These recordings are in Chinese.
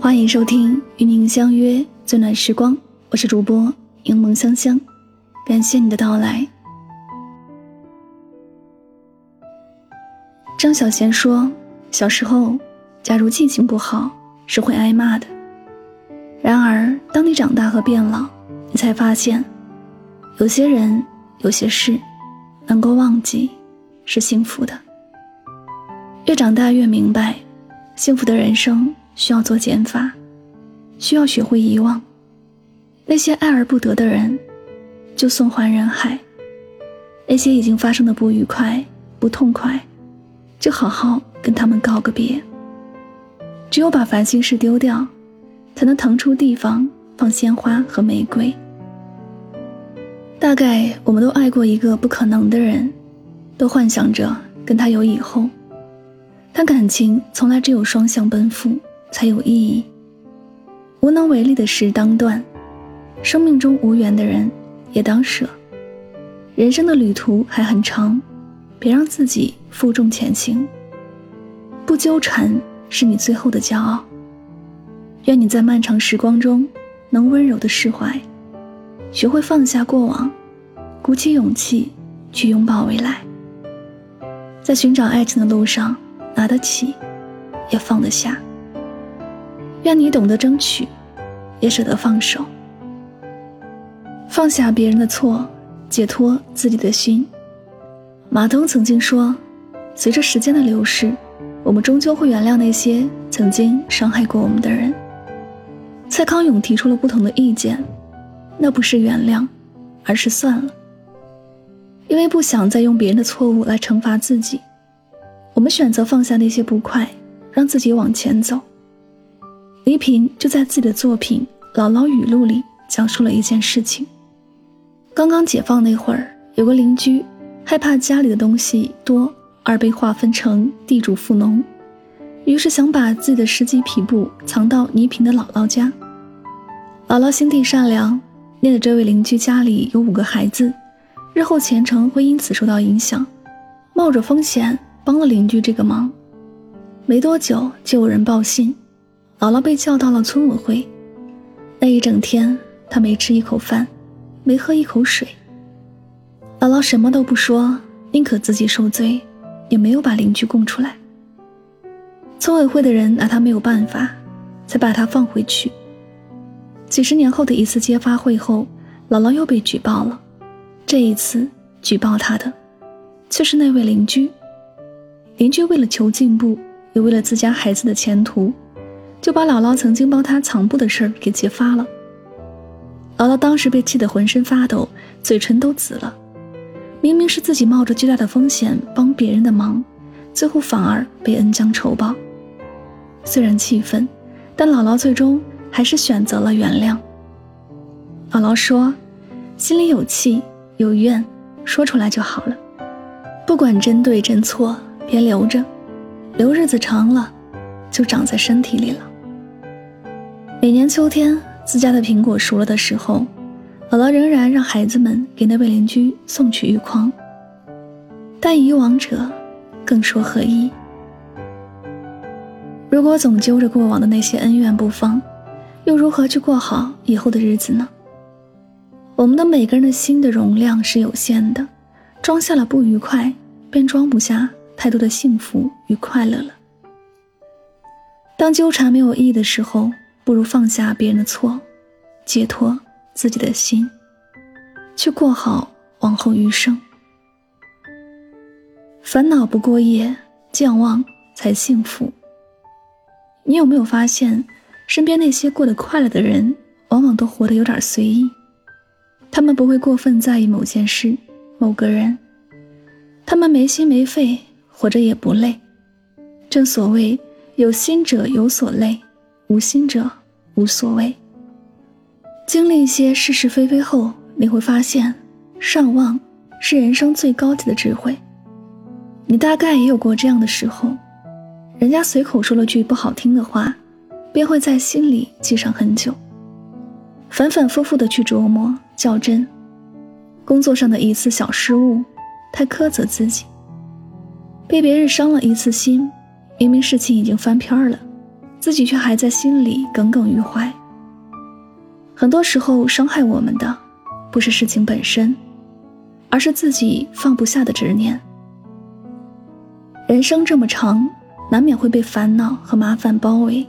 欢迎收听与您相约最暖时光，我是主播柠檬香香，感谢你的到来。张小娴说，小时候，假如记性不好，是会挨骂的。然而，当你长大和变老，你才发现，有些人、有些事，能够忘记，是幸福的。越长大越明白，幸福的人生需要做减法，需要学会遗忘那些爱而不得的人，就送还人海；那些已经发生的不愉快、不痛快，就好好跟他们告个别。只有把烦心事丢掉。才能腾出地方放鲜花和玫瑰。大概我们都爱过一个不可能的人，都幻想着跟他有以后。但感情从来只有双向奔赴才有意义。无能为力的事当断，生命中无缘的人也当舍。人生的旅途还很长，别让自己负重前行。不纠缠是你最后的骄傲。愿你在漫长时光中，能温柔的释怀，学会放下过往，鼓起勇气去拥抱未来。在寻找爱情的路上，拿得起，也放得下。愿你懂得争取，也舍得放手，放下别人的错，解脱自己的心。马东曾经说：“随着时间的流逝，我们终究会原谅那些曾经伤害过我们的人。”蔡康永提出了不同的意见，那不是原谅，而是算了。因为不想再用别人的错误来惩罚自己，我们选择放下那些不快，让自己往前走。倪萍就在自己的作品《姥姥语录》里讲述了一件事情：刚刚解放那会儿，有个邻居害怕家里的东西多而被划分成地主富农。于是想把自己的十几匹布藏到倪萍的姥姥家。姥姥心地善良，念着这位邻居家里有五个孩子，日后前程会因此受到影响，冒着风险帮了邻居这个忙。没多久就有人报信，姥姥被叫到了村委会。那一整天，她没吃一口饭，没喝一口水。姥姥什么都不说，宁可自己受罪，也没有把邻居供出来。村委会的人拿他没有办法，才把他放回去。几十年后的一次揭发会后，姥姥又被举报了。这一次举报她的，却是那位邻居。邻居为了求进步，也为了自家孩子的前途，就把姥姥曾经帮他藏布的事儿给揭发了。姥姥当时被气得浑身发抖，嘴唇都紫了。明明是自己冒着巨大的风险帮别人的忙，最后反而被恩将仇报。虽然气愤，但姥姥最终还是选择了原谅。姥姥说：“心里有气有怨，说出来就好了。不管真对真错，别留着，留日子长了，就长在身体里了。”每年秋天，自家的苹果熟了的时候，姥姥仍然让孩子们给那位邻居送去玉筐。但以往者，更说何意？如果总揪着过往的那些恩怨不放，又如何去过好以后的日子呢？我们的每个人的心的容量是有限的，装下了不愉快，便装不下太多的幸福与快乐了。当纠缠没有意义的时候，不如放下别人的错，解脱自己的心，去过好往后余生。烦恼不过夜，健忘才幸福。你有没有发现，身边那些过得快乐的人，往往都活得有点随意。他们不会过分在意某件事、某个人，他们没心没肺，活着也不累。正所谓，有心者有所累，无心者无所谓。经历一些是是非非后，你会发现，善忘是人生最高级的智慧。你大概也有过这样的时候。人家随口说了句不好听的话，便会在心里记上很久，反反复复的去琢磨较真。工作上的一次小失误，太苛责自己，被别人伤了一次心，明明事情已经翻篇了，自己却还在心里耿耿于怀。很多时候，伤害我们的不是事情本身，而是自己放不下的执念。人生这么长，难免会被烦恼和麻烦包围。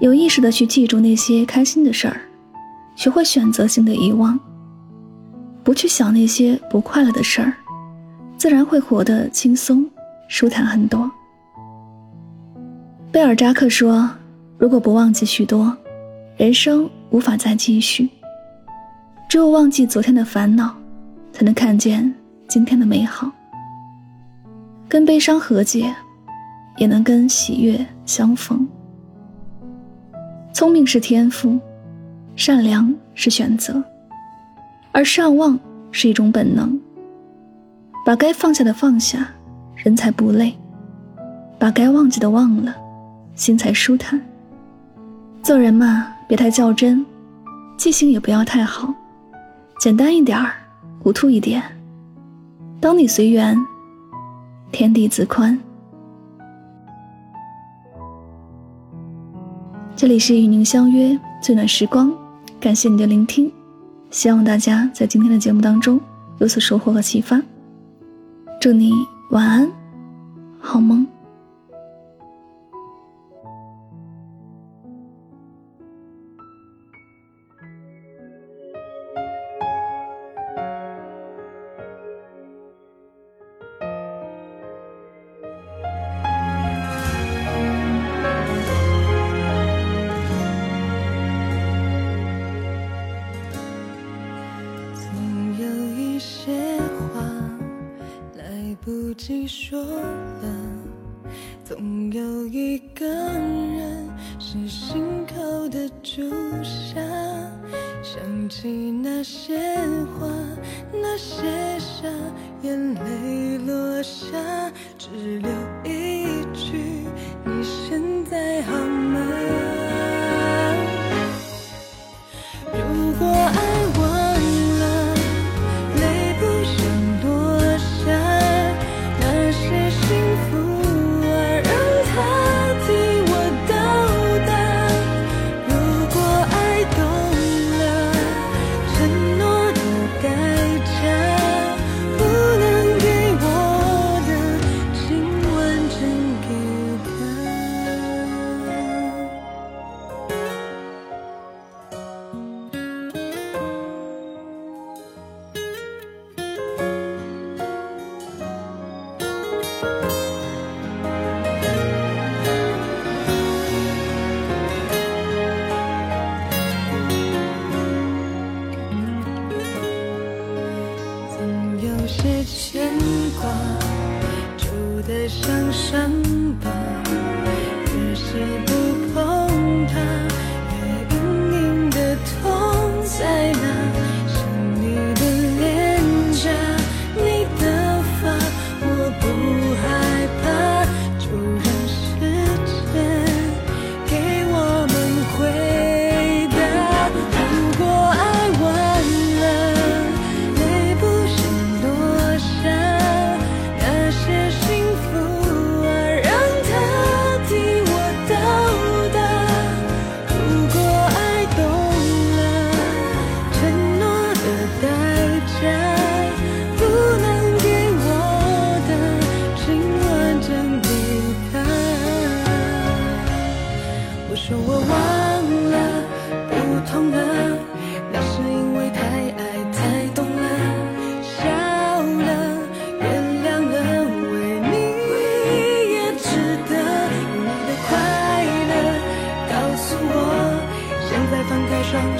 有意识的去记住那些开心的事儿，学会选择性的遗忘，不去想那些不快乐的事儿，自然会活得轻松、舒坦很多。贝尔扎克说：“如果不忘记许多，人生。”无法再继续，只有忘记昨天的烦恼，才能看见今天的美好。跟悲伤和解，也能跟喜悦相逢。聪明是天赋，善良是选择，而善忘是一种本能。把该放下的放下，人才不累；把该忘记的忘了，心才舒坦。做人嘛。别太较真，记性也不要太好，简单一点儿，糊涂一点。当你随缘，天地自宽。这里是与您相约最暖时光，感谢你的聆听，希望大家在今天的节目当中有所收获和启发。祝你晚安，好梦。己说了，总有一个人是心口的朱砂。想起那些话，那些傻，眼泪落下，只留一句：想什么，越是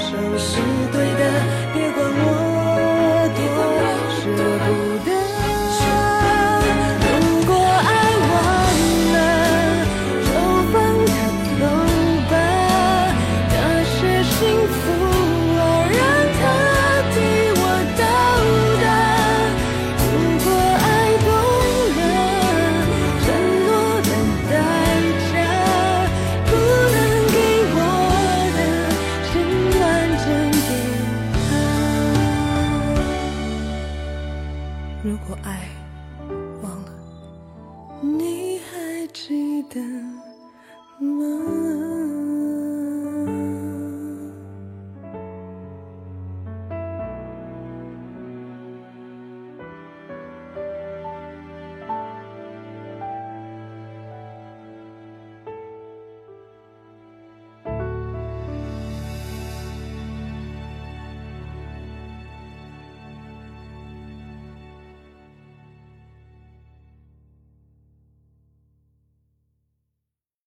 城市的如果爱。